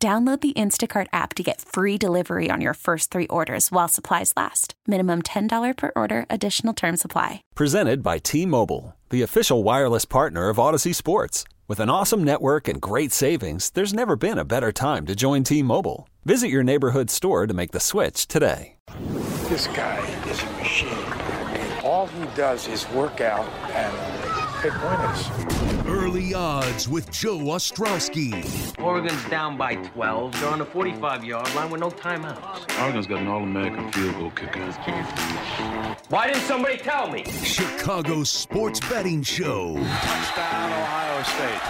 Download the Instacart app to get free delivery on your first three orders while supplies last. Minimum $10 per order, additional term supply. Presented by T Mobile, the official wireless partner of Audacy Sports. With an awesome network and great savings, there's never been a better time to join T Mobile. Visit your neighborhood store to make the switch today. This guy is a machine. All he does is work out and pick winners. Early odds with Joe Ostrowski. Oregon's down by 12. They're on the 45 yard line with no timeouts. Oregon's got an All American field goal kicker. Why didn't somebody tell me? Chicago sports betting show. Touchdown, Ohio State.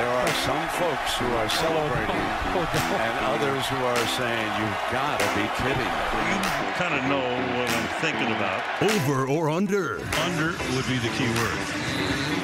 There are some folks who are celebrating and others who are saying, you've got to be kidding. You kind of know what I'm thinking about. Over or under? Under would be the key word.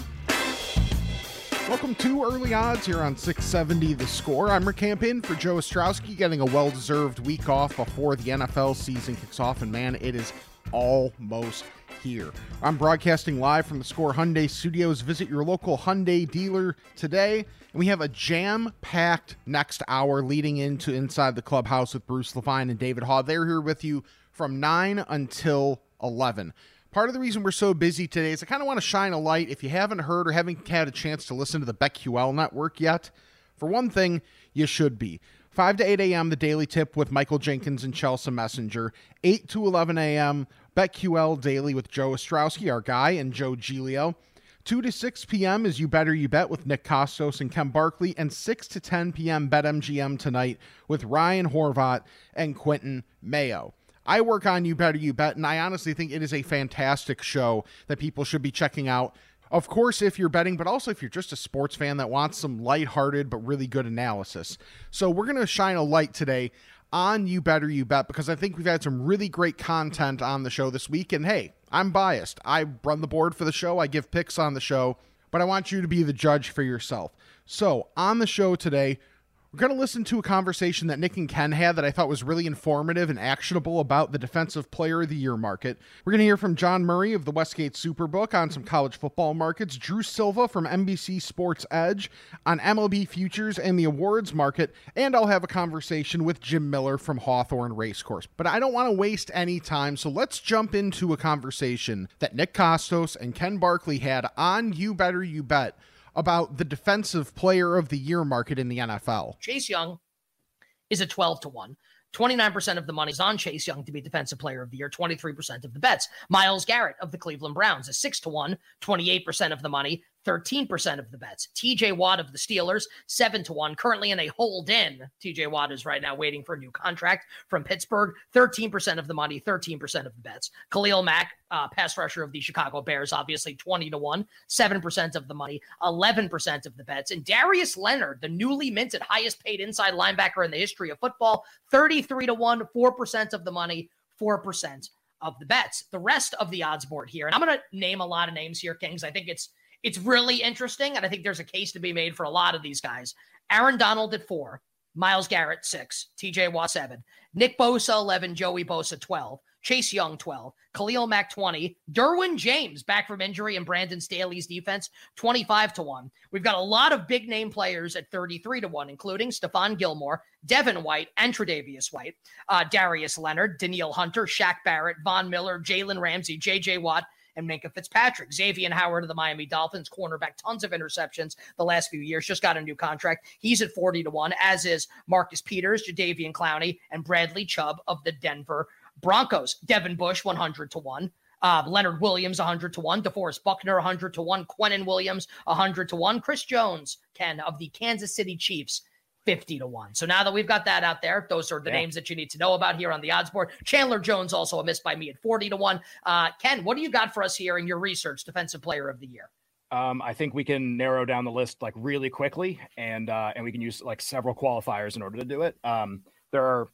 Welcome to Early Odds here on 670 The Score. I'm Rick Campin for Joe Ostrowski, getting a well deserved week off before the NFL season kicks off. And man, it is almost here. I'm broadcasting live from the Score Hyundai Studios. Visit your local Hyundai dealer today. And we have a jam packed next hour leading into Inside the Clubhouse with Bruce Levine and David Haugh. They're here with you from 9 until 11. Part of the reason we're so busy today is I kind of want to shine a light. If you haven't heard or haven't had a chance to listen to the BetQL network yet, for one thing, you should be. 5 to 8 a.m., the Daily Tip with Michael Jenkins and Chelsea Messenger. 8 to 11 a.m., BetQL Daily with Joe Ostrowski, our guy, and Joe Giglio. 2 to 6 p.m. is You Better You Bet with Nick Kostos and Ken Barkley. And 6 to 10 p.m. BetMGM tonight with Ryan Horvat and Quentin Mayo. I work on You Better You Bet, and I honestly think it is a fantastic show that people should be checking out. Of course, if you're betting, but also if you're just a sports fan that wants some lighthearted but really good analysis. So, we're going to shine a light today on You Better You Bet because I think we've had some really great content on the show this week. And hey, I'm biased. I run the board for the show, I give picks on the show, but I want you to be the judge for yourself. So, on the show today, we're going to listen to a conversation that Nick and Ken had that I thought was really informative and actionable about the Defensive Player of the Year market. We're going to hear from John Murray of the Westgate Superbook on some college football markets, Drew Silva from NBC Sports Edge on MLB futures and the awards market, and I'll have a conversation with Jim Miller from Hawthorne Racecourse. But I don't want to waste any time, so let's jump into a conversation that Nick Kostos and Ken Barkley had on You Better You Bet about the defensive player of the year market in the NFL. Chase Young is a 12 to 1. 29% of the money is on Chase Young to be defensive player of the year, 23% of the bets. Myles Garrett of the Cleveland Browns is 6 to 1, 28% of the money. 13% of the bets. TJ Watt of the Steelers, 7 to 1, currently in a hold in. TJ Watt is right now waiting for a new contract from Pittsburgh. 13% of the money, 13% of the bets. Khalil Mack, uh, pass rusher of the Chicago Bears, obviously 20 to 1, 7% of the money, 11% of the bets. And Darius Leonard, the newly minted highest paid inside linebacker in the history of football, 33 to 1, 4% of the money, 4% of the bets. The rest of the odds board here, and I'm going to name a lot of names here, Kings. I think it's it's really interesting. And I think there's a case to be made for a lot of these guys. Aaron Donald at four, Myles Garrett, six, TJ Watt, seven, Nick Bosa, 11, Joey Bosa, 12, Chase Young, 12, Khalil Mack, 20, Derwin James, back from injury, and Brandon Staley's defense, 25 to 1. We've got a lot of big name players at 33 to 1, including Stephon Gilmore, Devin White, and Tre'Davious White, uh, Darius Leonard, Danielle Hunter, Shaq Barrett, Von Miller, Jalen Ramsey, JJ Watt, and Minkah Fitzpatrick. Xavier Howard of the Miami Dolphins, cornerback, tons of interceptions the last few years, just got a new contract. He's at 40 to 1, as is Marcus Peters, Jadeveon Clowney, and Bradley Chubb of the Denver Broncos. Devin Bush, 100 to 1. Uh, Leonard Williams, 100 to 1. DeForest Buckner, 100 to 1. Quinnen Williams, 100 to 1. Chris Jones, Ken, of the Kansas City Chiefs, 50 to 1. So now that we've got that out there, those are the yeah. names that you need to know about here on the odds board. Chandler Jones also a miss by me at 40 to 1. Uh, Ken, what do you got for us here in your research, defensive player of the year? Um, I think we can narrow down the list like really quickly, and uh, and we can use like several qualifiers in order to do it. Um, there are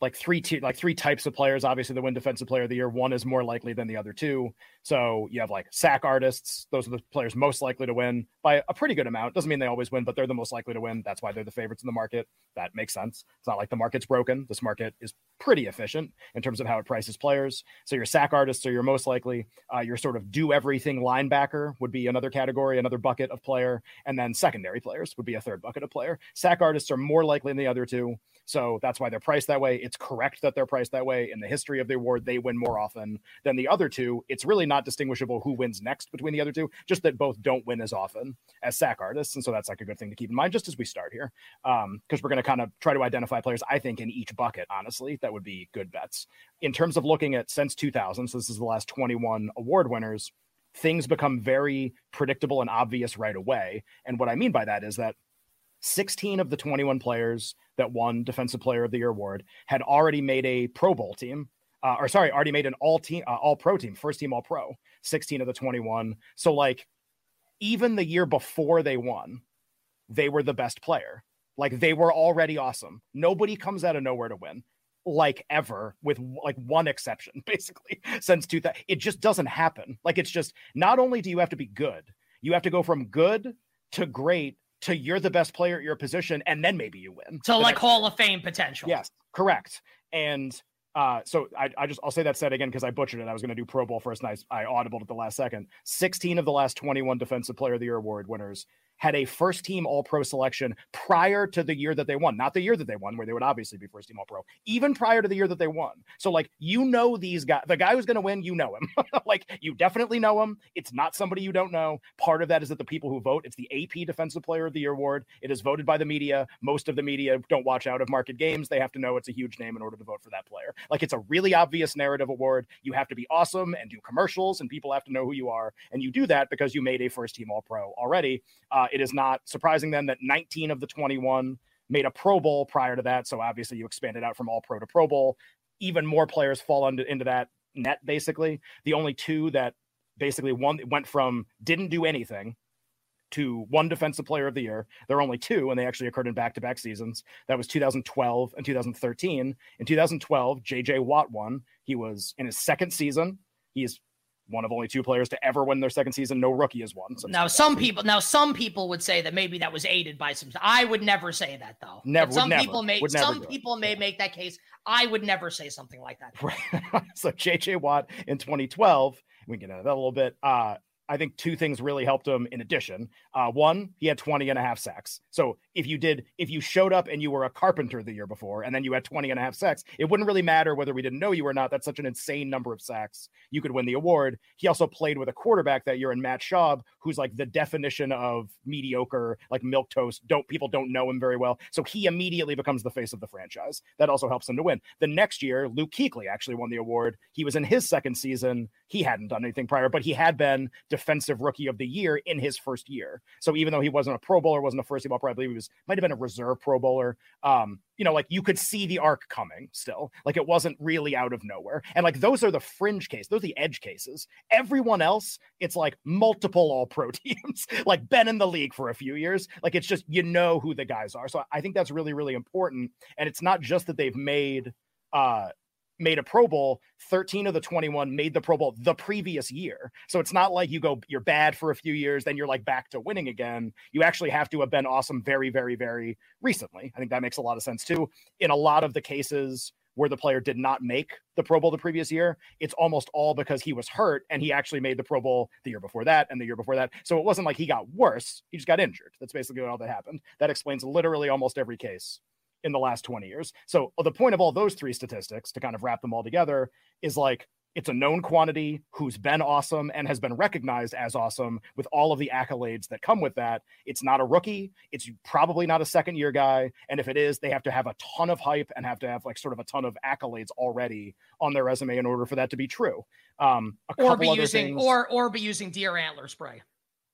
like three t- like three types of players. Obviously the win defensive player of the year one is more likely than the other two. So you have like sack artists. Those are the players most likely to win by a pretty good amount. Doesn't mean they always win but they're the most likely to win. That's why they're the favorites in the market. That makes sense. It's not like the market's broken. This market is pretty efficient in terms of how it prices players. So your sack artists are your most likely. Uh, your sort of do everything linebacker would be another category another bucket of player. And then secondary players would be a third bucket of player. Sack artists are more likely than the other two. So that's why they're priced that way. It's correct that they're priced that way. In the history of the award, they win more often than the other two. It's really not distinguishable who wins next between the other two, just that both don't win as often as sack artists. And so that's like a good thing to keep in mind just as we start here. Because um, we're going to kind of try to identify players, I think, in each bucket, honestly, that would be good bets. In terms of looking at since 2000, so this is the last 21 award winners things become very predictable and obvious right away. And what I mean by that is that 16 of the 21 players that won Defensive Player of the Year award had already made a Pro Bowl team, uh, or sorry, already made an all team, uh, all pro team, first team all pro. 16 of the 21. So like, even the year before they won, they were the best player. Like they were already awesome. Nobody comes out of nowhere to win like ever with like one exception basically since 2000 it just doesn't happen like it's just not only do you have to be good you have to go from good to great to you're the best player at your position, and then maybe you win. So like Hall of Fame potential. Yes, correct. And uh, so I, I just I'll say that said again because I butchered it. I was going to do Pro Bowl first, and I, I audibled at the last second. Sixteen of the last twenty-one Defensive Player of the Year award winners had a first team all pro selection prior to the year that they won, not the year that they won, where they would obviously be first team all pro, even prior to the year that they won. So, like, you know, these guys, the guy who's going to win, you know him. like, you definitely know him. It's not somebody you don't know. Part of that is that the people who vote, it's the AP Defensive Player of the Year award. It is voted by the media. Most of the media don't watch out of market games. They have to know it's a huge name in order to vote for that player. Like, it's a really obvious narrative award. You have to be awesome and do commercials, and people have to know who you are. And you do that because you made a first team all pro already. Uh, Uh, it is not surprising then that 19 of the 21 made a Pro Bowl prior to that. So obviously you expanded out from all pro to Pro Bowl. Even more players fall into, into that net, basically. The only two that basically one went from didn't do anything to one defensive player of the year. There are only two, and they actually occurred in back to back seasons. That was 2012 and 2013. In 2012, JJ Watt won. He was in his second season. He's one of only two players to ever win their second season. No rookie has won. Now, some people now some people would say that maybe that was aided by some. I would never say that though. Never. some never, people may some people may make that case. I would never say something like that. so JJ Watt in 2012, we can get into that a little bit. Uh, I think two things really helped him in addition. Uh, one, he had 20 and a half sacks. So if you did, if you showed up and you were a carpenter the year before and then you had 20 and a half sacks, it wouldn't really matter whether we didn't know you or not. That's such an insane number of sacks. You could win the award. He also played with a quarterback that year in Matt Schaub, who's like the definition of mediocre, like milk toast. Don't people don't know him very well. So he immediately becomes the face of the franchise. That also helps him to win. The next year, Luke Kuechly actually won the award. He was in his second season. He hadn't done anything prior, but he had been defensive rookie of the year in his first year. So even though he wasn't a Pro Bowler, wasn't a first team All Pro, I believe he was might have been a reserve Pro Bowler. Um, you know, like you could see the arc coming still. Like it wasn't really out of nowhere. And like those are the fringe case, those are the edge cases. Everyone else, it's like multiple all pro teams, like been in the league for a few years. Like it's just you know who the guys are. So I think that's really, really important. And it's not just that they've made uh made a Pro Bowl. 13 of the 21 made the Pro Bowl the previous year. So it's not like you go, you're bad for a few years, then you're like back to winning again. You actually have to have been awesome very, very, very recently. I think that makes a lot of sense too. In a lot of the cases, where the player did not make the Pro Bowl the previous year, it's almost all because he was hurt and he actually made the Pro Bowl the year before that and the year before that. So it wasn't like he got worse, he just got injured. That's basically all that happened. That explains literally almost every case in the last 20 years. So uh, the point of all those three statistics to kind of wrap them all together is like it's a known quantity who's been awesome and has been recognized as awesome with all of the accolades that come with that. It's not a rookie. It's probably not a second year guy. And if it is, they have to have a ton of hype and have to have like sort of a ton of accolades already on their resume in order for that to be true. Um, or be using things, or or be using deer antler spray.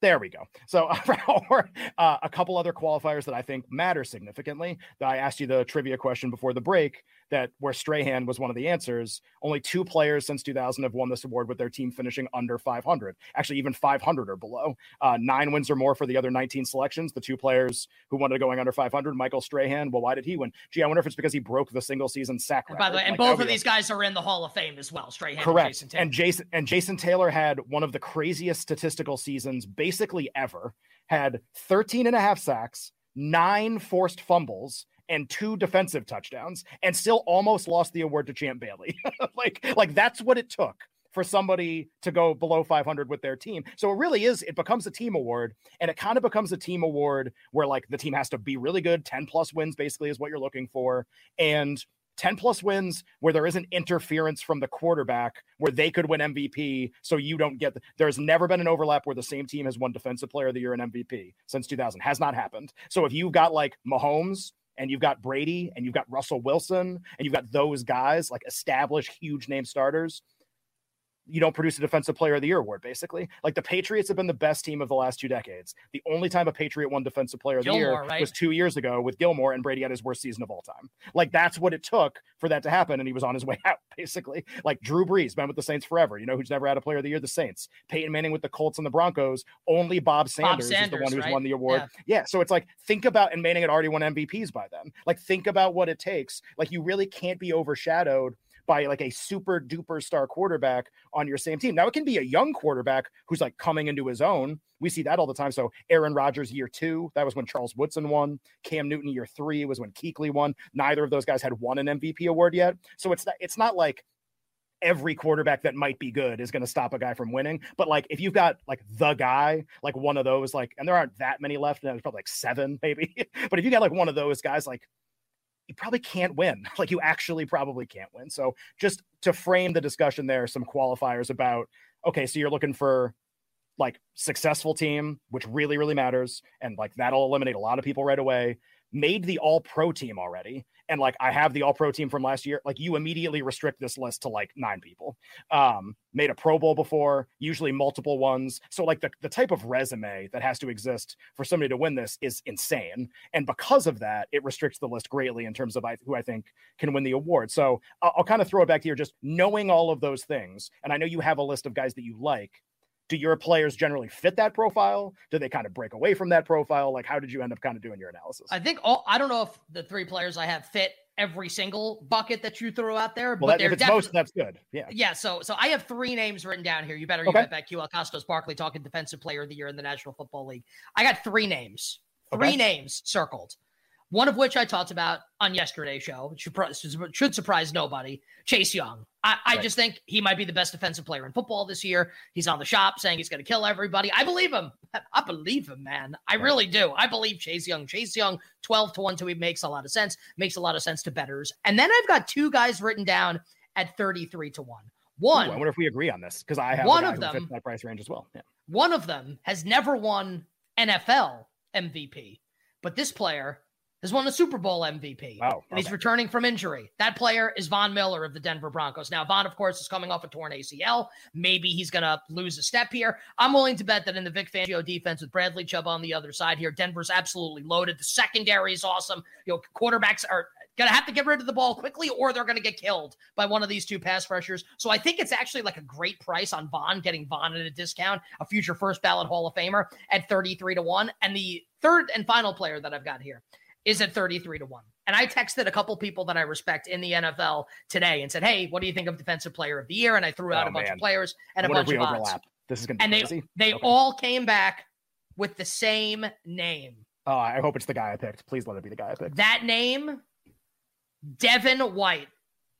There we go. So, uh, a couple other qualifiers that I think matter significantly. I asked you the trivia question before the break that where Strahan was one of the answers. Only two players since 2000 have won this award with their team finishing under 500. Actually, even 500 or below. Uh, nine wins or more for the other 19 selections. The two players who wanted going under 500, Michael Strahan. Well, why did he win? Gee, I wonder if it's because he broke the single season sack. Record. By the way, and like, both of these guys are in the Hall of Fame as well. Strahan, correct. And Jason, and Jason and Jason Taylor had one of the craziest statistical seasons basically ever, had 13 and a half sacks, nine forced fumbles, and two defensive touchdowns, and still almost lost the award to Champ Bailey. like, like that's what it took for somebody to go below 500 with their team. So it really is, it becomes a team award and it kind of becomes a team award where like the team has to be really good. 10 plus wins basically is what you're looking for. And 10 plus wins where there isn't interference from the quarterback where they could win MVP. So you don't get, the, there's never been an overlap where the same team has won defensive player of the year and MVP since 2000. Has not happened. So if you've got like Mahomes and you've got Brady and you've got Russell Wilson and you've got those guys like established huge name starters, you don't produce a defensive player of the year award basically. Like the patriots have been the best team of the last two decades. The only time a patriot won defensive player of Gilmore, the year right? was two years ago with gilmore and brady had his worst season of all time. Like that's what it took for that to happen and he was on his way out basically. Like drew brees been with the saints forever you know who's never had a player of the year the saints. Peyton manning with the colts and the broncos only bob sanders, bob sanders is the one who's right? won the award. Yeah. yeah so it's like think about and manning had already won mvps by then. Like think about what it takes. Like you really can't be overshadowed by like a super duper star quarterback on your same team. Now it can be a young quarterback who's like coming into his own. We see that all the time. So Aaron Rodgers year two, that was when Charles Woodson won. Cam Newton year three was when Kuechly won. Neither of those guys had won an MVP award yet. So it's not, it's not like every quarterback that might be good is going to stop a guy from winning. But like if you've got like the guy, like one of those, like, and there aren't that many left, and there's probably like seven maybe. but if you got like one of those guys, like you probably can't win. Like you actually probably can't win. So just to frame the discussion there, some qualifiers about okay, so you're looking for like successful team, which really, really matters. And like that'll eliminate a lot of people right away. Made the all pro team already and like I have the all pro team from last year, like you immediately restrict this list to like nine people. Um, made a Pro Bowl before, usually multiple ones. So like the, the type of resume that has to exist for somebody to win this is insane. And because of that, it restricts the list greatly in terms of I, who I think can win the award. So I'll, I'll kind of throw it back to you, just knowing all of those things. And I know you have a list of guys that you like do your players generally fit that profile? Do they kind of break away from that profile? Like, how did you end up kind of doing your analysis? I think all, I don't know if the three players I have fit every single bucket that you throw out there, well, but that, they're definitely, most, that's good. Yeah. Yeah. So, so I have three names written down here. You better, you okay. bet that QL Kostos Barkley talking defensive player of the year in the National Football League. I got three names, three okay. names circled one of which I talked about on yesterday's show. Should, should surprise nobody. Chase Young. I, I right. just think he might be the best defensive player in football this year. He's on the shop saying he's going to kill everybody. I believe him. I believe him, man. I right. really do. I believe Chase Young. Chase Young, 12 to 1 to me makes a lot of sense. Makes a lot of sense to betters. And then I've got two guys written down at 33 to 1. One. Ooh, I wonder if we agree on this because I have one of them that price range as well. Yeah. One of them has never won NFL MVP, but this player has won the Super Bowl MVP. Wow. And he's returning from injury. That player is Von Miller of the Denver Broncos. Now, Von, of course, is coming off a torn ACL. Maybe he's going to lose a step here. I'm willing to bet that in the Vic Fangio defense with Bradley Chubb on the other side here, Denver's absolutely loaded. The secondary is awesome. You know, quarterbacks are going to have to get rid of the ball quickly or they're going to get killed by one of these two pass rushers. So I think it's actually like a great price on Von, getting Von at a discount, a future first ballot Hall of Famer at 33 to 1. And the third and final player that I've got here is at 33 to 1. And I texted a couple people that I respect in the NFL today and said, Hey, what do you think of defensive player of the year? And I threw out oh, a bunch man. of players and what a bunch of odds. Overlap? This is going to be and crazy. they, they okay. all came back with the same name. Oh, I hope it's the guy I picked. Please let it be the guy I picked. That name, Devin White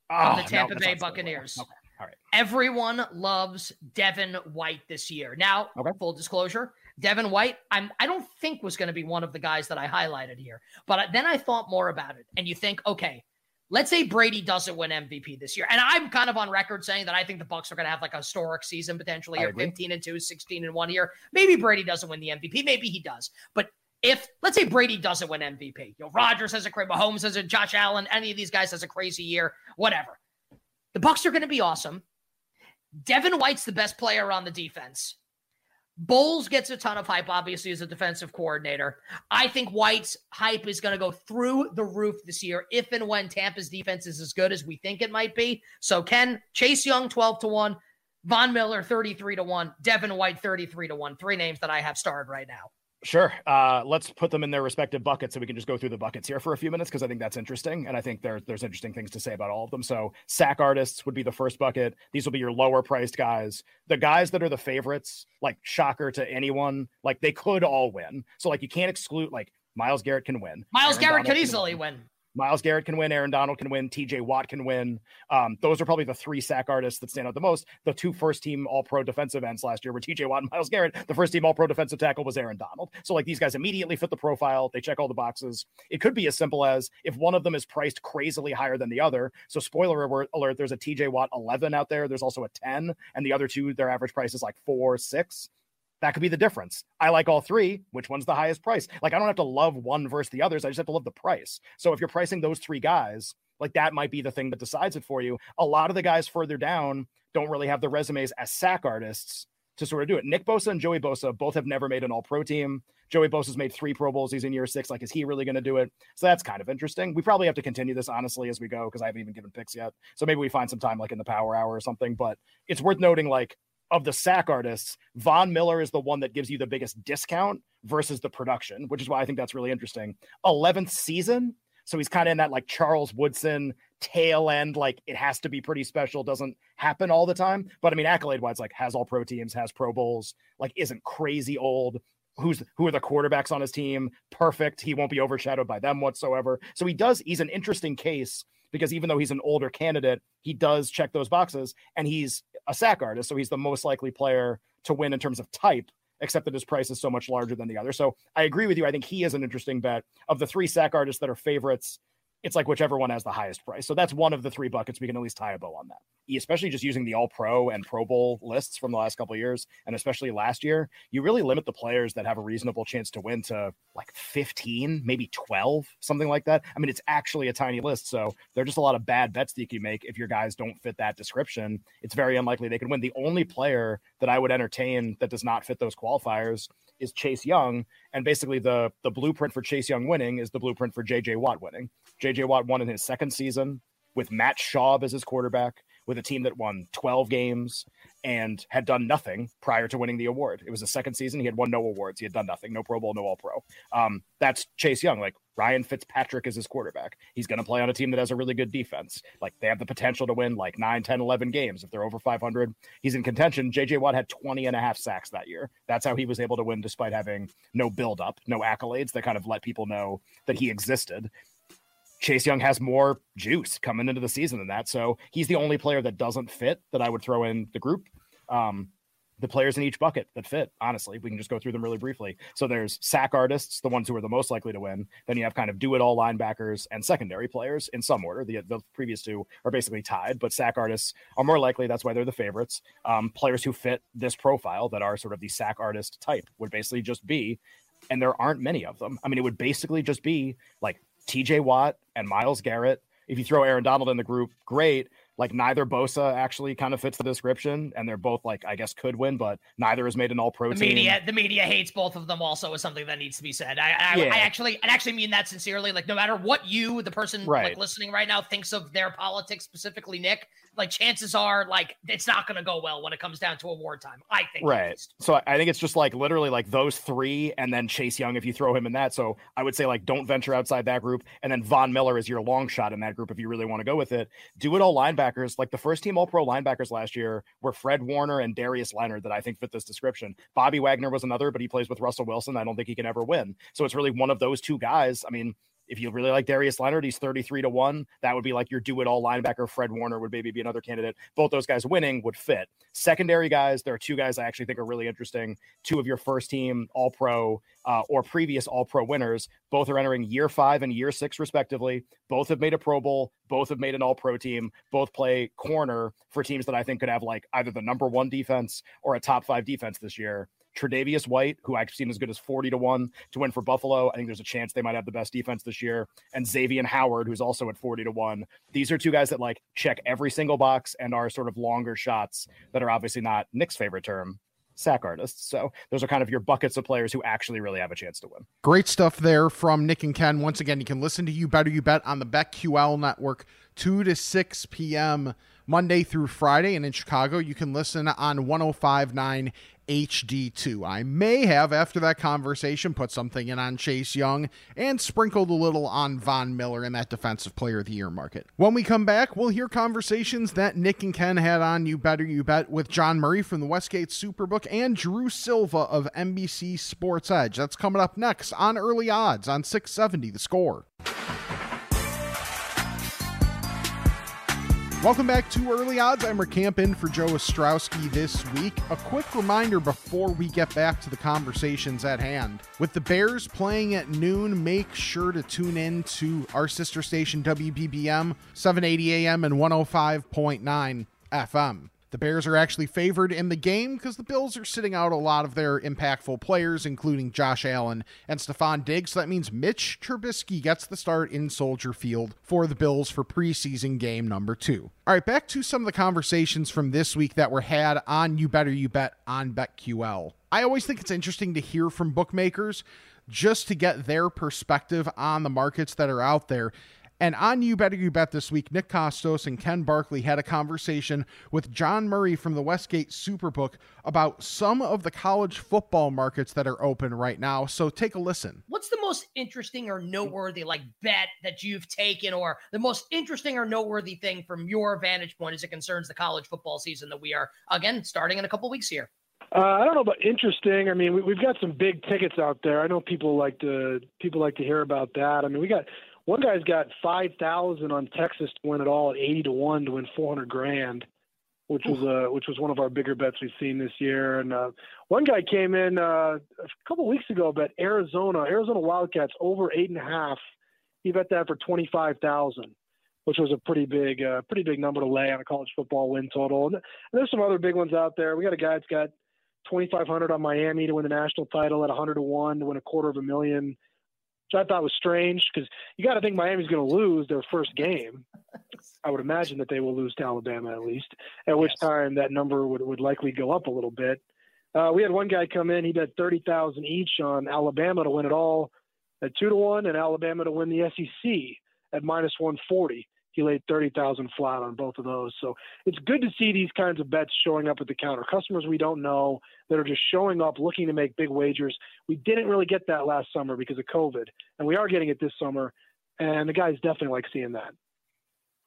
oh, the Tampa no, Bay Buccaneers. Okay. All right. Everyone loves Devin White this year. Now, okay. full disclosure, Devin White, I'm I don't think was going to be one of the guys that I highlighted here. But then I thought more about it, and you think, okay, let's say Brady doesn't win MVP this year. And I'm kind of on record saying that I think the Bucks are going to have like a historic season potentially or 15 and 2, 16 and 1 year. Maybe Brady doesn't win the MVP, maybe he does. But if let's say Brady doesn't win MVP, you know, Rodgers has a crazy, Mahomes has a Josh Allen, any of these guys has a crazy year, whatever. The Bucks are going to be awesome. Devin White's the best player on the defense. Bowles gets a ton of hype, obviously, as a defensive coordinator. I think White's hype is going to go through the roof this year if and when Tampa's defense is as good as we think it might be. So, Ken, Chase Young, 12 to 1, Von Miller, 33 to 1, Devin White, 33 to 1. Three names that I have starred right now. Sure. Uh, let's put them in their respective buckets so we can just go through the buckets here for a few minutes because I think that's interesting. And I think there, there's interesting things to say about all of them. So, sack artists would be the first bucket. These will be your lower priced guys. The guys that are the favorites, like shocker to anyone, like they could all win. So, like, you can't exclude, like, Myles Garrett can win. Myles Aaron Garrett Donald could easily win. win. Myles Garrett can win, Aaron Donald can win, TJ Watt can win. Um, those are probably the three sack artists that stand out the most. The two first team all pro defensive ends last year were TJ Watt and Myles Garrett. The first team all pro defensive tackle was Aaron Donald. So, like, these guys immediately fit the profile. They check all the boxes. It could be as simple as if one of them is priced crazily higher than the other. So, spoiler alert, there's a TJ Watt 11 out there. There's also a 10, and the other two, their average price is like four, six. That could be the difference. I like all three. Which one's the highest price? Like, I don't have to love one versus the others. I just have to love the price. So if you're pricing those three guys, like that might be the thing that decides it for you. A lot of the guys further down don't really have the resumes as sack artists to sort of do it. Nick Bosa and Joey Bosa both have never made an all pro team. Joey Bosa's made three Pro Bowls. He's in year six. Like, is he really going to do it? So that's kind of interesting. We probably have to continue this honestly as we go because I haven't even given picks yet. So maybe we find some time like in the power hour or something. But it's worth noting like of the sack artists, Von Miller is the one that gives you the biggest discount versus the production, which is why I think that's really interesting. 11th season. So he's kind of in that like Charles Woodson tail end, like it has to be pretty special, doesn't happen all the time. But I mean, accolade wise, like has all pro teams, has Pro Bowls, like isn't crazy old. Who's who are the quarterbacks on his team? Perfect. He won't be overshadowed by them whatsoever. So he does, he's an interesting case because even though he's an older candidate, he does check those boxes and he's a sack artist. So he's the most likely player to win in terms of type, except that his price is so much larger than the other. So I agree with you. I think he is an interesting bet. Of the three sack artists that are favorites, it's like whichever one has the highest price. So that's one of the three buckets. We can at least tie a bow on that. Especially just using the All Pro and Pro Bowl lists from the last couple years, and especially last year, you really limit the players that have a reasonable chance to win to like 15, maybe 12, something like that. I mean, it's actually a tiny list, so there are just a lot of bad bets that you can make if your guys don't fit that description. It's very unlikely they can win. The only player that I would entertain that does not fit those qualifiers is Chase Young, and basically the the blueprint for Chase Young winning is the blueprint for JJ Watt winning. JJ Watt won in his second season with Matt Schaub as his quarterback, with a team that won 12 games and had done nothing prior to winning the award. It was the second season. He had won no awards. He had done nothing, no Pro Bowl, no All Pro. Um, that's Chase Young. Like Ryan Fitzpatrick is his quarterback. He's going to play on a team that has a really good defense. Like they have the potential to win like 9, 10, 11 games. If they're over 500, he's in contention. JJ Watt had 20 and a half sacks that year. That's how he was able to win despite having no buildup, no accolades that kind of let people know that he existed. Chase Young has more juice coming into the season than that. So he's the only player that doesn't fit that I would throw in the group. Um, the players in each bucket that fit, honestly, we can just go through them really briefly. So there's sack artists, the ones who are the most likely to win. Then you have kind of do it all linebackers and secondary players in some order. The, the previous two are basically tied, but sack artists are more likely. That's why they're the favorites. Um, players who fit this profile that are sort of the sack artist type would basically just be, and there aren't many of them. I mean, it would basically just be like TJ Watt and Myles Garrett. If you throw Aaron Donald in the group, great. Like neither Bosa actually kind of fits the description, and they're both like I guess could win, but neither has made an All Pro the team. Media, the media hates both of them. Also, is something that needs to be said. I, I, yeah. I actually, I actually mean that sincerely. Like no matter what you, the person right. like listening right now, thinks of their politics, specifically Nick, like chances are like it's not going to go well when it comes down to award time. I think right. So I think it's just like literally like those three, and then Chase Young if you throw him in that. So I would say like don't venture outside that group, and then Von Miller is your long shot in that group if you really want to go with it. Do it all linebackers. Like the first team All Pro linebackers last year were Fred Warner and Darius Leonard that I think fit this description. Bobby Wagner was another, but he plays with Russell Wilson. I don't think he can ever win. So it's really one of those two guys. I mean if you really like Darius Leonard, he's 33 to 1. That would be like your do it all linebacker. Fred Warner would maybe be another candidate. Both those guys winning would fit. Secondary guys, there are two guys I actually think are really interesting. Two of your first team All Pro uh, or previous All Pro winners. Both are entering year five and year six, respectively. Both have made a Pro Bowl. Both have made an All Pro team. Both play corner for teams that I think could have like either the number one defense or a top five defense this year. Tre'Davious White, who I've seen as good as 40 to 1 to win for Buffalo. I think there's a chance they might have the best defense this year. And Xavier Howard, who's also at 40 to 1. These are two guys that like check every single box and are sort of longer shots that are obviously not Nick's favorite term, sack artists. So those are kind of your buckets of players who actually really have a chance to win. Great stuff there from Nick and Ken. Once again, you can listen to You Better You Bet on the BetQL network 2 to 6 p.m. Monday through Friday. And in Chicago, you can listen on 1059 HD2. I may have, after that conversation, put something in on Chase Young and sprinkled a little on Von Miller in that Defensive Player of the Year market. When we come back, we'll hear conversations that Nick and Ken had on You Better You Bet with John Murray from the Westgate Superbook and Drew Silva of NBC Sports Edge. That's coming up next on Early Odds on 670 The Score. Welcome back to Early Odds. I'm Rick for Joe Ostrowski this week. A quick reminder before we get back to the conversations at hand. With the Bears playing at noon, make sure to tune in to our sister station WBBM 780 AM and 105.9 FM. The Bears are actually favored in the game because the Bills are sitting out a lot of their impactful players, including Josh Allen and Stefon Diggs. So that means Mitch Trubisky gets the start in Soldier Field for the Bills for preseason game number two. All right, back to some of the conversations from this week that were had on You Better You Bet on BetQL. I always think it's interesting to hear from bookmakers just to get their perspective on the markets that are out there. And on You Better You Bet this week, Nick Kostos and Ken Barkley had a conversation with John Murray from the Westgate Superbook about some of the college football markets that are open right now. So take a listen. What's the most interesting or noteworthy like bet that you've taken, or the most interesting or noteworthy thing from your vantage point as it concerns the college football season that we are again starting in a couple weeks here? Uh, I don't know about interesting. I mean, we, have got some big tickets out there. I know people like to people like to hear about that. I mean, we got one guy's got five thousand on Texas to win it all at eighty to one to win four hundred grand, which was uh which was one of our bigger bets we've seen this year. And uh, one guy came in uh, a couple weeks ago, bet Arizona Arizona Wildcats over eight and a half. He bet that for twenty five thousand, which was a pretty big uh, pretty big number to lay on a college football win total. And, there's some other big ones out there. We got a guy that's got 2,500 on Miami to win the national title at 100 to one to win a quarter of a million I thought was strange because you got to think Miami's going to lose their first game. I would imagine that they will lose to Alabama at least, at which time that number would, would likely go up a little bit. Uh, we had one guy come in, he bet 30,000 each on Alabama to win it all at 2 to 1 and Alabama to win the SEC at minus 140 he laid 30,000 flat on both of those. So it's good to see these kinds of bets showing up at the counter. Customers we don't know that are just showing up looking to make big wagers. We didn't really get that last summer because of COVID, and we are getting it this summer. And the guys definitely like seeing that.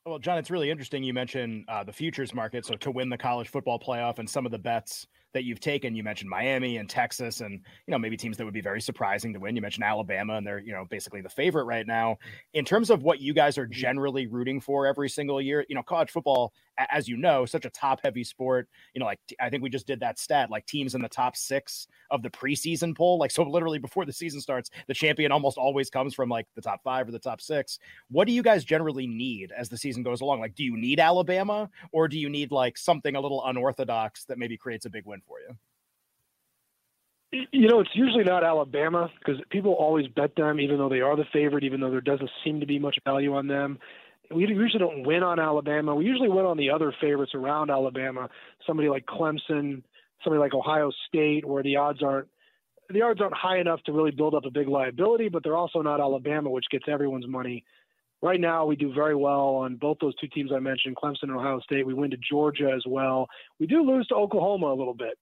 Well, John, it's really interesting. You mentioned uh, the futures market. So to win the college football playoff and some of the bets that you've taken. You mentioned Miami and Texas, and you know maybe teams that would be very surprising to win. You mentioned Alabama, and they're you know basically the favorite right now. In terms of what you guys are mm-hmm. generally rooting for every single year, you know, college football, as you know, such a top-heavy sport. You know, like I think we just did that stat, like teams in the top six of the preseason poll. Like so, literally before the season starts, the champion almost always comes from like the top five or the top six. What do you guys generally need as the season goes along? Like, do you need Alabama, or do you need like something a little unorthodox that maybe creates a big win for you? You know, it's usually not Alabama because people always bet them, even though they are the favorite, even though there doesn't seem to be much value on them. We usually don't win on Alabama. We usually win on the other favorites around Alabama. Somebody like Clemson, somebody like Ohio State, where the odds aren't the odds aren't high enough to really build up a big liability, but they're also not Alabama, which gets everyone's money. Right now, we do very well on both those two teams I mentioned, Clemson and Ohio State. We win to Georgia as well. We do lose to Oklahoma a little bit.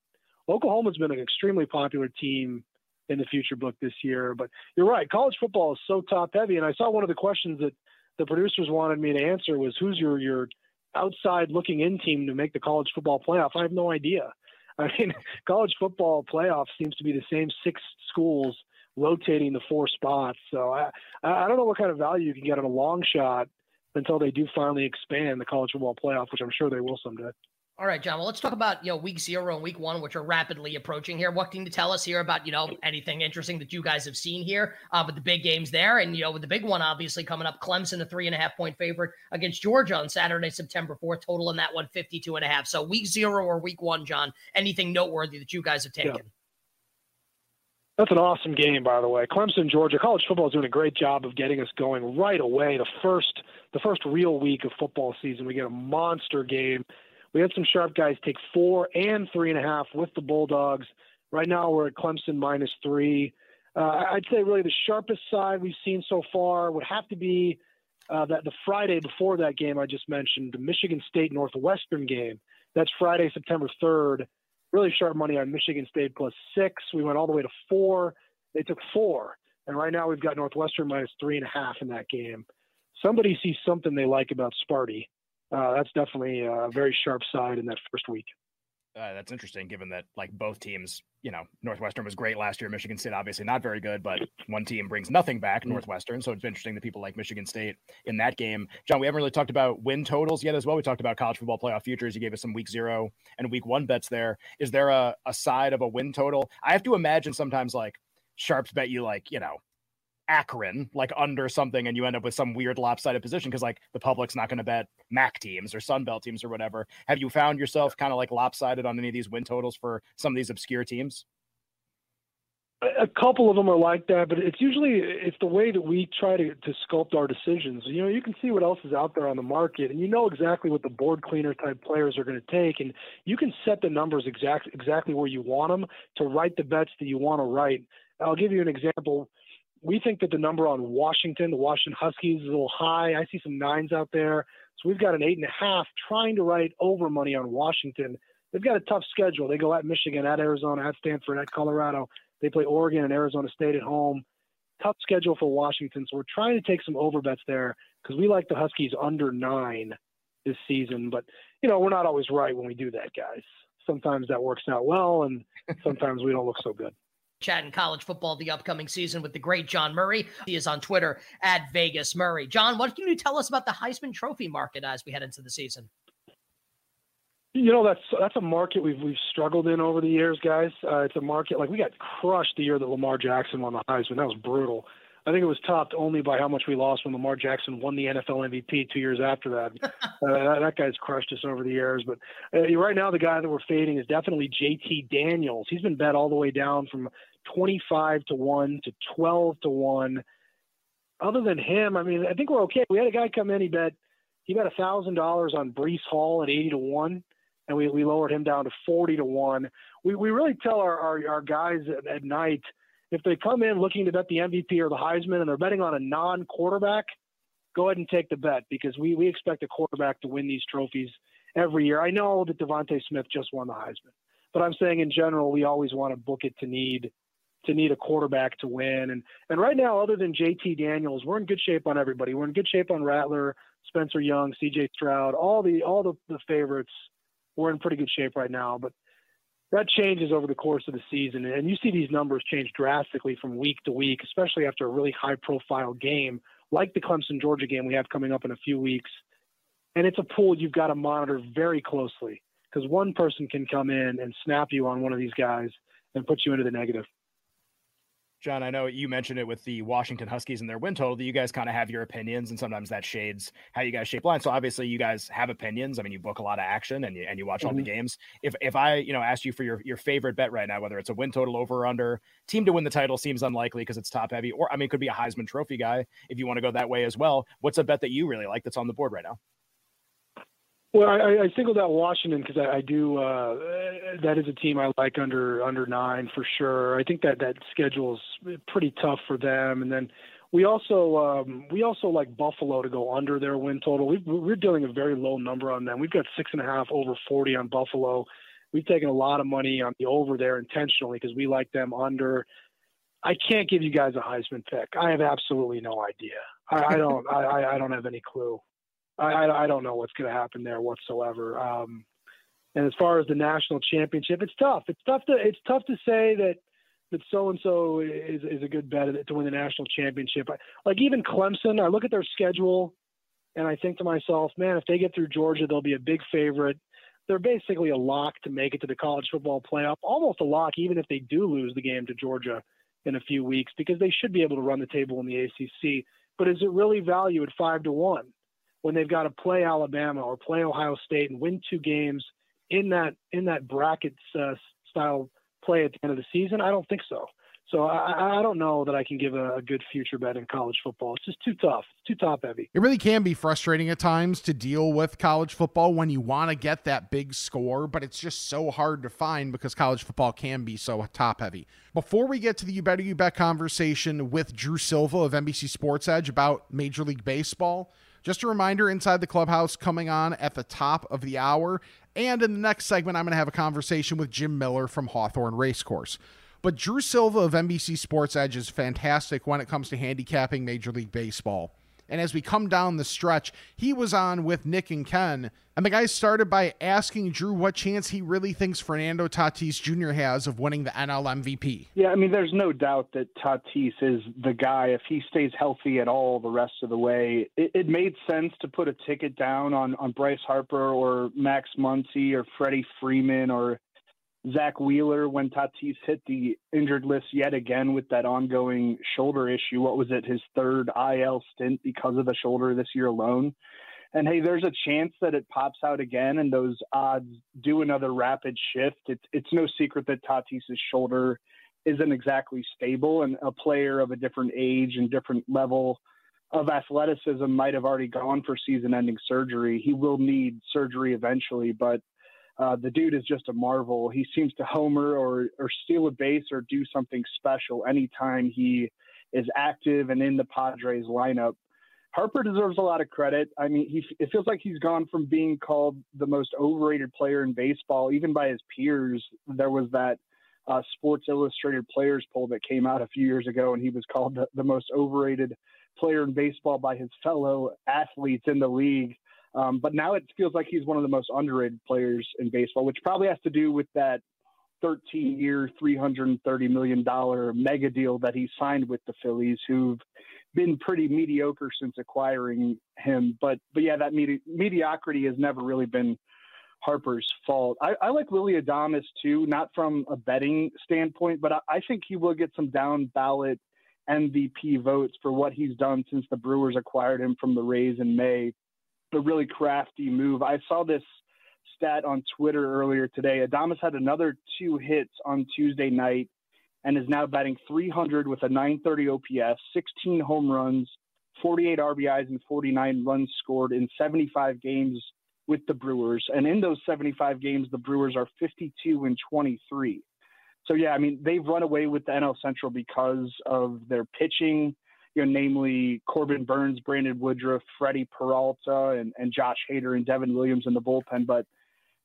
Oklahoma's been an extremely popular team in the future book this year. But you're right, college football is so top heavy. And I saw one of the questions that the producers wanted me to answer was who's your your outside looking in team to make the college football playoff? I have no idea. I mean, college football playoff seems to be the same six schools rotating the four spots. So I I don't know what kind of value you can get on a long shot until they do finally expand the college football playoff, which I'm sure they will someday. All right, John. Well, let's talk about you know week zero and week one, which are rapidly approaching here. What can you tell us here about you know anything interesting that you guys have seen here uh, the big games there, and you know with the big one obviously coming up, Clemson, a three and a half point favorite against Georgia on Saturday, September fourth. Total in that one, 52 and a half. So week zero or week one, John. Anything noteworthy that you guys have taken? Yeah. That's an awesome game, by the way. Clemson, Georgia. College football is doing a great job of getting us going right away. The first, the first real week of football season, we get a monster game we had some sharp guys take four and three and a half with the Bulldogs. Right now, we're at Clemson minus three. Uh, I'd say really the sharpest side we've seen so far would have to be uh, that the Friday before that game I just mentioned, the Michigan State Northwestern game. That's Friday, September 3rd. Really sharp money on Michigan State plus six. We went all the way to four. They took four. And right now we've got Northwestern minus three and a half in that game. Somebody sees something they like about Sparty uh, that's definitely a very sharp side in that first week. Uh, that's interesting, given that like both teams, you know, Northwestern was great last year. Michigan State obviously not very good, but one team brings nothing back, mm-hmm. Northwestern. So it's interesting that people like Michigan State in that game. John, we haven't really talked about win totals yet as well. We talked about college football playoff futures. You gave us some week zero and week one bets there. Is there a, a side of a win total? I have to imagine sometimes like sharps bet you like, you know, Akron like under something and you end up with some weird lopsided position because like the public's not going to bet MAC teams or Sun Belt teams or whatever. Have you found yourself kind of like lopsided on any of these win totals for some of these obscure teams? A couple of them are like that, but it's usually it's the way that we try to, to sculpt our decisions. You know, you can see what else is out there on the market, and you know exactly what the board cleaner type players are going to take, and you can set the numbers exact exactly where you want them to write the bets that you want to write. I'll give you an example we think that the number on Washington, the Washington Huskies, is a little high. I see some nines out there. So we've got an eight and a half trying to write over money on Washington. They've got a tough schedule. They go at Michigan, at Arizona, at Stanford, at Colorado. They play Oregon and Arizona State at home. Tough schedule for Washington. So we're trying to take some over bets there because we like the Huskies under nine this season. But, you know, we're not always right when we do that, guys. Sometimes that works out well, and sometimes we don't look so good chatting college football the upcoming season with the great John Murray. He is on Twitter at Vegas Murray. John, what can you tell us about the Heisman Trophy market as we head into the season? You know that's that's a market we've we've struggled in over the years, guys. Uh, it's a market like we got crushed the year that Lamar Jackson won the Heisman. That was brutal. I think it was topped only by how much we lost when Lamar Jackson won the NFL MVP two years after that. uh, that, guy's crushed us over the years. But uh, right now, the guy that we're fading is definitely JT Daniels. He's been bet all the way down from 25 to 1 to 12 to 1. Other than him, I mean, I think we're okay. We had a guy come in, he bet he bet $1,000 on Breece Hall at 80 to 1 and we, we lowered him down to 40 to 1. We, we really tell our, our, our guys at, at night if they come in looking to bet the MVP or the Heisman and they're betting on a non quarterback, go ahead and take the bet because we, we expect a quarterback to win these trophies every year. I know that DeVonta Smith just won the Heisman, but I'm saying in general, we always want to book it to need to need a quarterback to win. And and right now, other than JT Daniels, we're in good shape on everybody. We're in good shape on Rattler, Spencer Young, CJ Stroud, all the all the, the favorites. We're in pretty good shape right now. But that changes over the course of the season. And you see these numbers change drastically from week to week, especially after a really high profile game like the Clemson Georgia game we have coming up in a few weeks. And it's a pool you've got to monitor very closely because one person can come in and snap you on one of these guys and put you into the negative. John, I know you mentioned it with the Washington Huskies and their win total that you guys kind of have your opinions, and sometimes that shades how you guys shape lines. So obviously, you guys have opinions. I mean, you book a lot of action and you and you watch mm-hmm. all the mm-hmm. games. If if I you know asked you for your your favorite bet right now, whether it's a win total over or under, team to win the title seems unlikely because it's top heavy, or I mean, it could be a Heisman Trophy guy if you want to go that way as well. What's a bet that you really like that's on the board right now? Well, I, I singled out Washington because I, I do. Uh, that is a team I like under under nine for sure. I think that that schedule is pretty tough for them. And then we also um, we also like Buffalo to go under their win total. we we're dealing a very low number on them. We've got six and a half over forty on Buffalo. We've taken a lot of money on the over there intentionally because we like them under. I can't give you guys a Heisman pick. I have absolutely no idea. I, I don't. I, I don't have any clue. I, I don't know what's going to happen there whatsoever. Um, and as far as the national championship, it's tough. It's tough to it's tough to say that that so and so is is a good bet to win the national championship. Like even Clemson, I look at their schedule and I think to myself, man, if they get through Georgia, they'll be a big favorite. They're basically a lock to make it to the college football playoff, almost a lock, even if they do lose the game to Georgia in a few weeks, because they should be able to run the table in the ACC. But is it really value at five to one when they've got to play Alabama or play Ohio State and win two games in that in that bracket uh, style play at the end of the season? I don't think so. So I, I don't know that I can give a, a, good future bet in college football. It's just too tough. It's too top heavy. It really can be frustrating at times to deal with college football when you want to get that big score, but it's just so hard to find because college football can be so top heavy. Before we get to the You Better You Bet conversation with Drew Silva of NBC Sports Edge about Major League Baseball, just a reminder inside the clubhouse coming on at the top of the hour. And in the next segment, I'm going to have a conversation with Jim Miller from Hawthorne Racecourse. But Drew Silva of NBC Sports Edge is fantastic when it comes to handicapping Major League Baseball. And as we come down the stretch, he was on with Nick and Ken. And the guys started by asking Drew what chance he really thinks Fernando Tatis Jr. has of winning the NL MVP. Yeah, I mean, there's no doubt that Tatis is the guy. If he stays healthy at all the rest of the way, it, it made sense to put a ticket down on, on Bryce Harper or Max Muncy or Freddie Freeman or Zack Wheeler when Tatis hit the injured list yet again with that ongoing shoulder issue. What was it, his third IL stint because of the shoulder this year alone? And hey, there's a chance that it pops out again and those odds do another rapid shift. It's it's no secret that Tatis's shoulder isn't exactly stable and a player of a different age and different level of athleticism might have already gone for season ending surgery. He will need surgery eventually, but uh, the dude is just a marvel. He seems to homer or or steal a base or do something special anytime he is active and in the Padres lineup. Harper deserves a lot of credit. I mean, he it feels like he's gone from being called the most overrated player in baseball, even by his peers. There was that uh, Sports Illustrated players poll that came out a few years ago, and he was called the, the most overrated player in baseball by his fellow athletes in the league. Um, but now it feels like he's one of the most underrated players in baseball, which probably has to do with that 13 year, $330 million mega deal that he signed with the Phillies, who've been pretty mediocre since acquiring him. But, but yeah, that medi- mediocrity has never really been Harper's fault. I, I like Willy Adames too, not from a betting standpoint, but I, I think he will get some down ballot MVP votes for what he's done since the Brewers acquired him from the Rays in May a really crafty move. I saw this stat on Twitter earlier today. Adames had another two hits on Tuesday night and is now batting 300 with a 930 OPS, 16 home runs, 48 RBIs, and 49 runs scored in 75 games with the Brewers. And in those 75 games, the Brewers are 52 and 23. So, yeah, I mean, they've run away with the NL Central because of their pitching you know, namely Corbin Burnes, Brandon Woodruff, Freddie Peralta, and, and Josh Hader and Devin Williams in the bullpen. But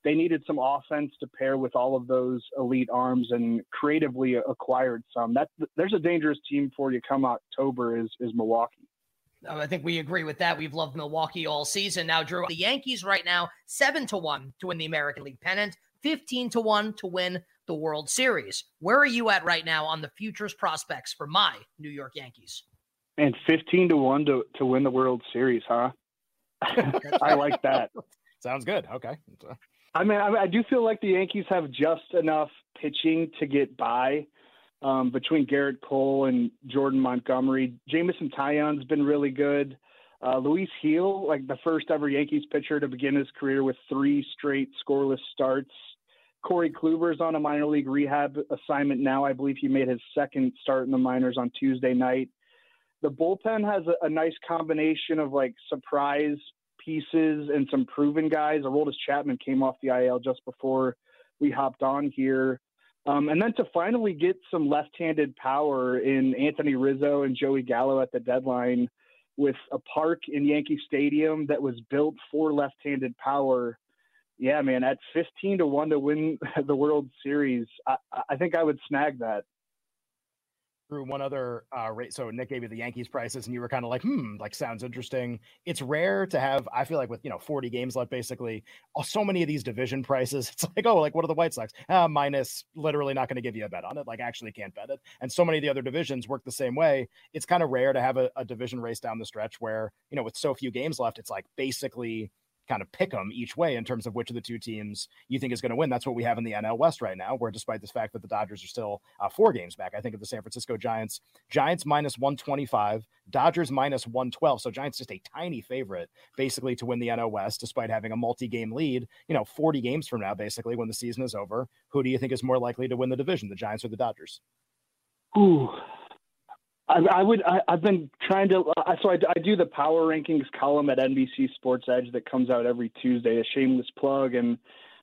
they needed some offense to pair with all of those elite arms and creatively acquired some. That there's a dangerous team for you come October is is Milwaukee. I think we agree with that. We've loved Milwaukee all season. Now, Drew, the Yankees right now seven to one to win the American League pennant, fifteen to one to win the World Series. Where are you at right now on the futures prospects for my New York Yankees? And 15 to 1 to, to win the World Series, huh? I like that. Sounds good. Okay. I mean, I, I, do feel like the Yankees have just enough pitching to get by um, between Gerrit Cole and Jordan Montgomery. Jameson Taillon's been really good. Uh, Luis Gil, like the first ever Yankees pitcher to begin his career with three straight scoreless starts. Corey Kluber's on a minor league rehab assignment now. I believe he made his second start in the minors on Tuesday night the bullpen has a, a nice combination of like surprise pieces and some proven guys. Aroldis Chapman came off the IL just before we hopped on here. Um, and then to finally get some left-handed power in Anthony Rizzo and Joey Gallo at the deadline with a park in Yankee Stadium that was built for left-handed power. Yeah, man, at 15 to 1 to win the World Series, I, I think I would snag that. Drew, one other uh, rate. So Nick gave you the Yankees prices, and you were kind of like, hmm, like sounds interesting. It's rare to have. I feel like with you know 40 games left, basically, oh, so many of these division prices. It's like, oh, like what are the White Sox? Uh, minus, literally not going to give you a bet on it. Like actually can't bet it. And so many of the other divisions work the same way. It's kind of rare to have a, a division race down the stretch where you know with so few games left, it's like basically kind of pick them each way in terms of which of the two teams you think is going to win. That's what we have in the NL West right now, where despite the fact that the Dodgers are still uh, four games back, I think of the San Francisco Giants, Giants minus 125, Dodgers minus 112. So Giants just a tiny favorite basically to win the NL West, despite having a multi game lead, you know, 40 games from now, basically, when the season is over. Who do you think is more likely to win the division, the Giants or the Dodgers? Ooh, I, would. I, have been trying to. Uh, so I, I, do the power rankings column at NBC Sports Edge that comes out every Tuesday. A shameless plug, and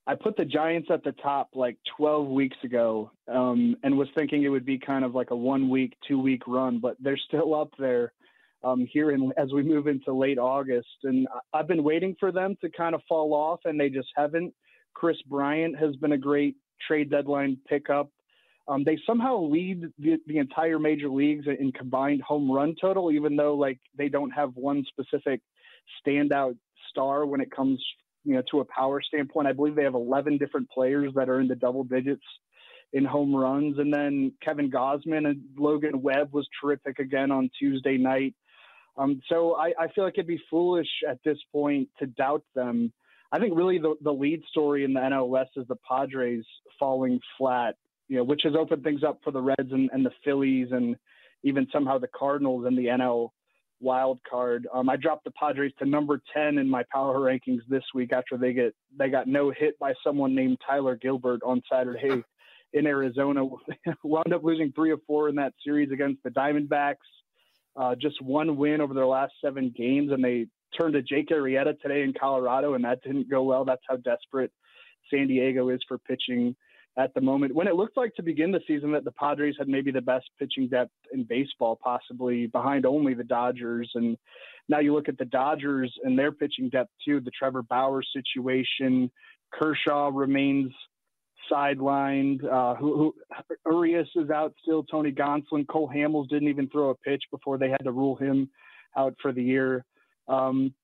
I put the Giants at the top like 12 weeks ago, um, and was thinking it would be kind of like a one week, two week run, but they're still up there um, here in, as we move into late August. And I've been waiting for them to kind of fall off, and they just haven't. Kris Bryant has been a great trade deadline pickup. Um, they somehow lead the, the entire major leagues in combined home run total, even though like they don't have one specific standout star when it comes you know to a power standpoint. I believe they have 11 different players that are in the double digits in home runs, and then Kevin Gausman and Logan Webb was terrific again on Tuesday night. Um, so I, I feel like it'd be foolish at this point to doubt them. I think really the, the lead story in the NL West is the Padres falling flat you know, which has opened things up for the Reds and, and the Phillies and even somehow the Cardinals in the NL wild card. Um, I dropped the Padres to number 10 in my power rankings this week after they get they got no hit by someone named Tyler Gilbert on Saturday in Arizona. Wound up losing three of four in that series against the Diamondbacks. Uh, just one win over their last seven games, and they turned to Jake Arrieta today in Colorado, and that didn't go well. That's how desperate San Diego is for pitching at the moment. When it looked like to begin the season that the Padres had maybe the best pitching depth in baseball, possibly behind only the Dodgers. And now you look at the Dodgers and their pitching depth too, the Trevor Bauer situation. Kershaw remains sidelined. Uh, who, who Urias is out still. Tony Gonsolin, Cole Hamels didn't even throw a pitch before they had to rule him out for the year. Um,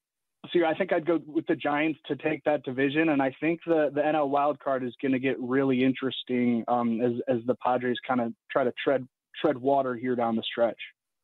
so I think I'd go with the Giants to take that division, and I think the the NL wild card is going to get really interesting um, as as the Padres kind of try to tread tread water here down the stretch.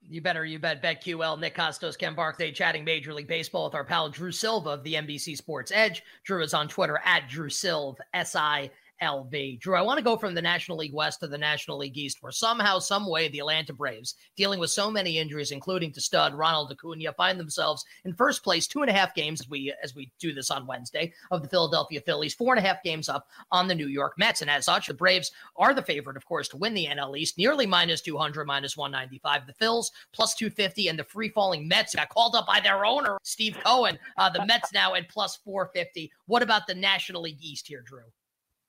You better, you bet. BetQL, Nick Kostos, Ken Barkley, chatting Major League Baseball with our pal Drew Silva of the NBC Sports Edge. Drew is on Twitter at Drew Silv, S I LV. Drew, I want to go from the National League West to the National League East, where somehow, some way, the Atlanta Braves, dealing with so many injuries, including to stud Ronald Acuna, find themselves in first place, two and a half games as we as we do this on Wednesday of the Philadelphia Phillies, four and a half games up on the New York Mets, and as such, the Braves are the favorite, of course, to win the NL East, nearly minus two hundred, minus one ninety five. The Phils plus two fifty, and the free falling Mets got called up by their owner Steve Cohen. Uh, the Mets now at plus four fifty. What about the National League East here, Drew?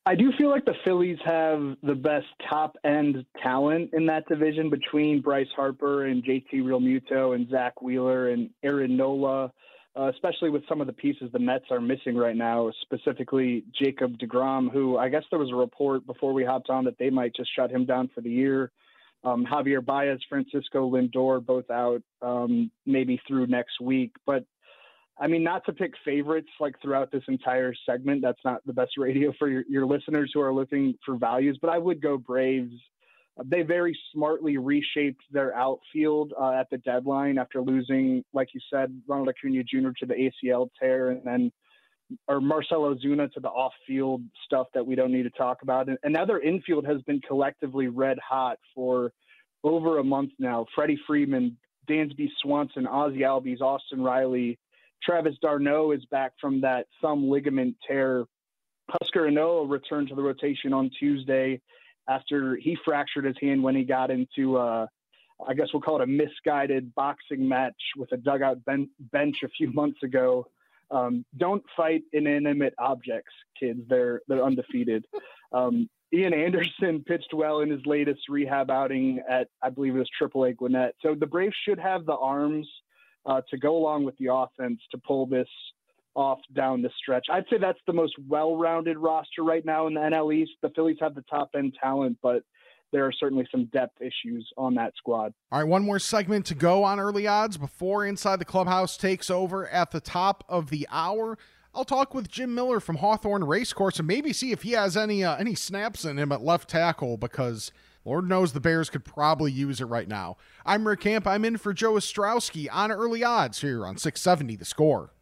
I do feel like the Phillies have the best top end talent in that division between Bryce Harper and JT Realmuto and Zack Wheeler and Aaron Nola, uh, especially with some of the pieces the Mets are missing right now, specifically Jacob DeGrom, who I guess there was a report before we hopped on that they might just shut him down for the year. Um, Javier Baez, Francisco Lindor, both out um, maybe through next week. But I mean, not to pick favorites like throughout this entire segment. That's not the best radio for your, your listeners who are looking for values, but I would go Braves. They very smartly reshaped their outfield uh, at the deadline after losing, like you said, Ronald Acuna Jr. to the ACL tear, and then or Marcell Ozuna to the off-field stuff that we don't need to talk about. And, and now their infield has been collectively red hot for over a month now. Freddie Freeman, Dansby Swanson, Ozzy Albies, Austin Riley, Travis d'Arnaud is back from that thumb ligament tear. Huascar Ynoa returned to the rotation on Tuesday after he fractured his hand when he got into, uh, I guess we'll call it a misguided boxing match with a dugout ben- bench a few months ago. Um, don't fight inanimate objects, kids. They're they're undefeated. Um, Ian Anderson pitched well in his latest rehab outing at, I believe it was AAA Gwinnett. So the Braves should have the arms uh, to go along with the offense to pull this off down the stretch. I'd say that's the most well-rounded roster right now in the NL East. The Phillies have the top end talent, but there are certainly some depth issues on that squad. All right, one more segment to go on early odds before Inside the Clubhouse takes over at the top of the hour. I'll talk with Jim Miller from Hawthorne Racecourse and maybe see if he has any uh, any snaps in him at left tackle because Lord knows the Bears could probably use it right now. I'm Rick Camp. I'm in for Joe Ostrowski on early odds here on 670 The Score.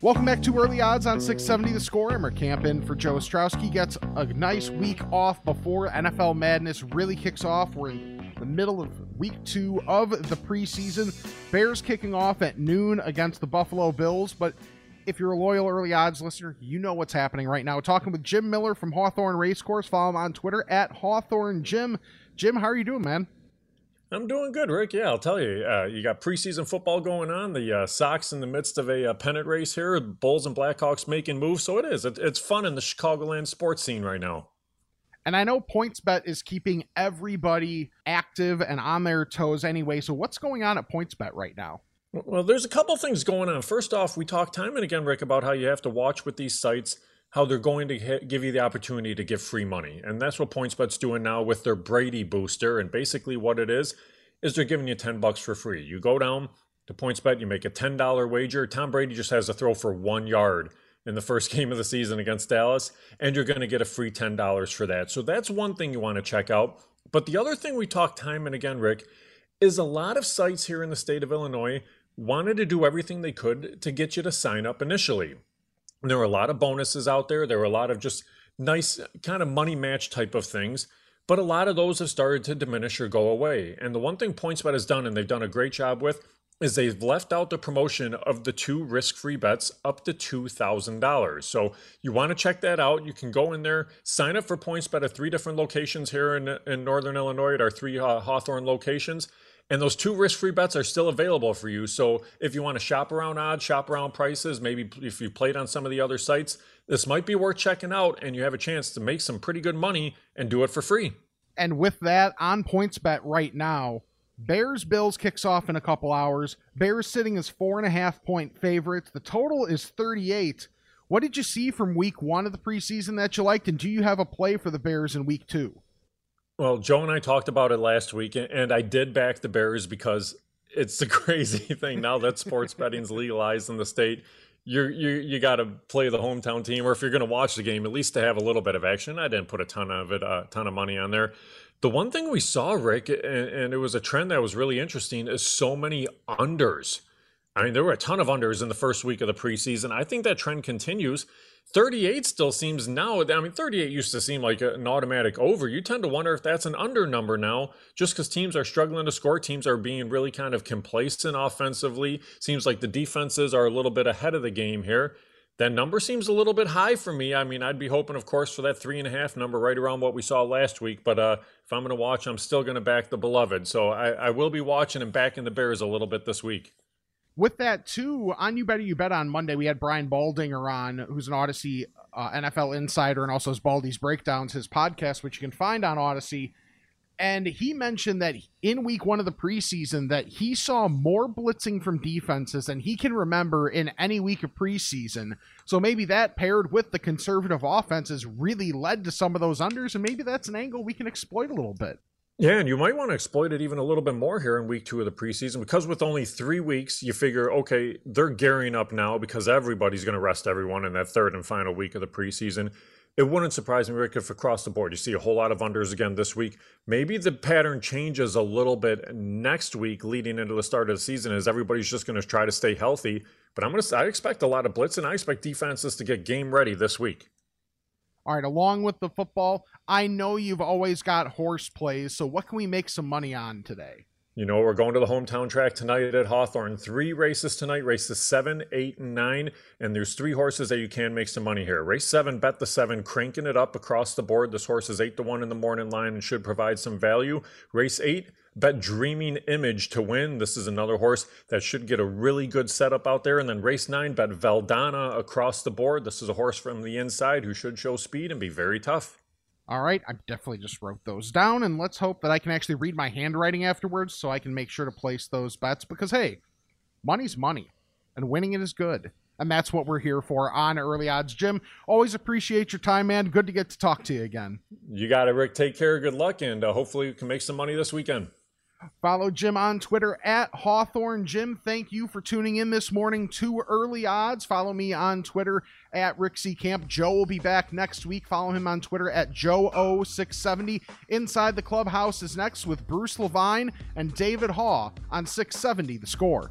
Welcome back to Early Odds on 670 The Score. Rick Camp in for Joe Ostrowski. Gets a nice week off before NFL Madness really kicks off. We're in the middle of week two of the preseason. Bears kicking off at noon against the Buffalo Bills, but if you're a loyal early odds listener, you know what's happening right now. Talking with Jim Miller from Hawthorne Racecourse. Follow him on Twitter at Hawthorne Jim. Jim, how are you doing, man? I'm doing good, Rick. Yeah, I'll tell you. Uh, you got preseason football going on. The uh, Sox in the midst of a uh, pennant race here. Bulls and Blackhawks making moves. So it is. It, it's fun in the Chicagoland sports scene right now. And I know PointsBet is keeping everybody active and on their toes anyway. So what's going on at PointsBet right now? Well, there's a couple things going on. First off, we talk time and again, Rick, about how you have to watch with these sites how they're going to hit, give you the opportunity to give free money. And that's what PointsBet's doing now with their Brady booster. And basically what it is is they're giving you 10 bucks for free. You go down to PointsBet, you make a $10 wager. Tom Brady just has to throw for 1 yard in the first game of the season against Dallas, and you're going to get a free $10 for that. So that's one thing you want to check out. But the other thing we talk time and again, Rick, is a lot of sites here in the state of Illinois wanted to do everything they could to get you to sign up initially. There were a lot of bonuses out there. There were a lot of just nice kind of money match type of things. But a lot of those have started to diminish or go away. And the one thing PointsBet has done, and they've done a great job with, is they've left out the promotion of the two risk-free bets up to $2,000. So you want to check that out. You can go in there, sign up for PointsBet at three different locations here in, in Northern Illinois at our three uh, Hawthorne locations. And those two risk free bets are still available for you. So if you want to shop around odds, shop around prices, maybe if you played on some of the other sites, this might be worth checking out and you have a chance to make some pretty good money and do it for free. And with that, on PointsBet right now, Bears Bills kicks off in a couple hours. Bears sitting as four and a half point favorites. The total is 38. What did you see from week one of the preseason that you liked? And do you have a play for the Bears in week two? Well, Joe and I talked about it last week, and I did back the Bears because it's the crazy thing now that sports betting's legalized in the state. You're, you you got to play the hometown team, or if you're going to watch the game, at least to have a little bit of action. I didn't put a ton of it, a ton of money on there. The one thing we saw, Rick, and, and it was a trend that was really interesting, is so many unders. I mean, there were a ton of unders in the first week of the preseason. I think that trend continues. 38 still seems now, I mean, 38 used to seem like an automatic over. You tend to wonder if that's an under number now, just because teams are struggling to score. Teams are being really kind of complacent offensively. Seems like the defenses are a little bit ahead of the game here. That number seems a little bit high for me. I mean, I'd be hoping, of course, for that three and a half number right around what we saw last week. But uh, if I'm going to watch, I'm still going to back the beloved. So I, I will be watching and backing the Bears a little bit this week with that too, on You Better You Bet on Monday, we had Brian Baldinger on, who's an Audacy uh, NFL insider and also has Baldy's Breakdowns, his podcast, which you can find on Audacy And he mentioned that in week one of the preseason that he saw more blitzing from defenses than he can remember in any week of preseason. So maybe that paired with the conservative offenses really led to some of those unders, and maybe that's an angle we can exploit a little bit. Yeah, and you might want to exploit it even a little bit more here in week two of the preseason because with only three weeks, you figure, okay, they're gearing up now because everybody's going to rest everyone in that third and final week of the preseason. It wouldn't surprise me, Rick, if across the board you see a whole lot of unders again this week. Maybe the pattern changes a little bit next week leading into the start of the season as everybody's just going to try to stay healthy. But I'm going to, I expect a lot of blitz and I expect defenses to get game ready this week. All right, along with the football, I know you've always got horse plays, so what can we make some money on today? You know, we're going to the hometown track tonight at Hawthorne. Three races tonight, races seven, eight, and nine. And there's three horses that you can make some money here. Race seven, bet the seven, cranking it up across the board. This horse is eight to one in the morning line and should provide some value. Race eight, bet Dreaming Image to win. This is another horse that should get a really good setup out there. And then race nine, bet Valdana across the board. This is a horse from the inside who should show speed and be very tough. All right, I definitely just wrote those down, and let's hope that I can actually read my handwriting afterwards so I can make sure to place those bets because, hey, money's money, and winning it is good. And that's what we're here for on Early Odds. Jim, always appreciate your time, man. Good to get to talk to you again. You got it, Rick. Take care. Good luck. And uh, hopefully, you can make some money this weekend. Follow Jim on Twitter at Hawthorne. Jim, thank you for tuning in this morning to Early Odds. Follow me on Twitter at C. Camp. Joe will be back next week. Follow him on Twitter at Joe0670. Inside the Clubhouse is next with Bruce Levine and David Haugh on 670 The Score.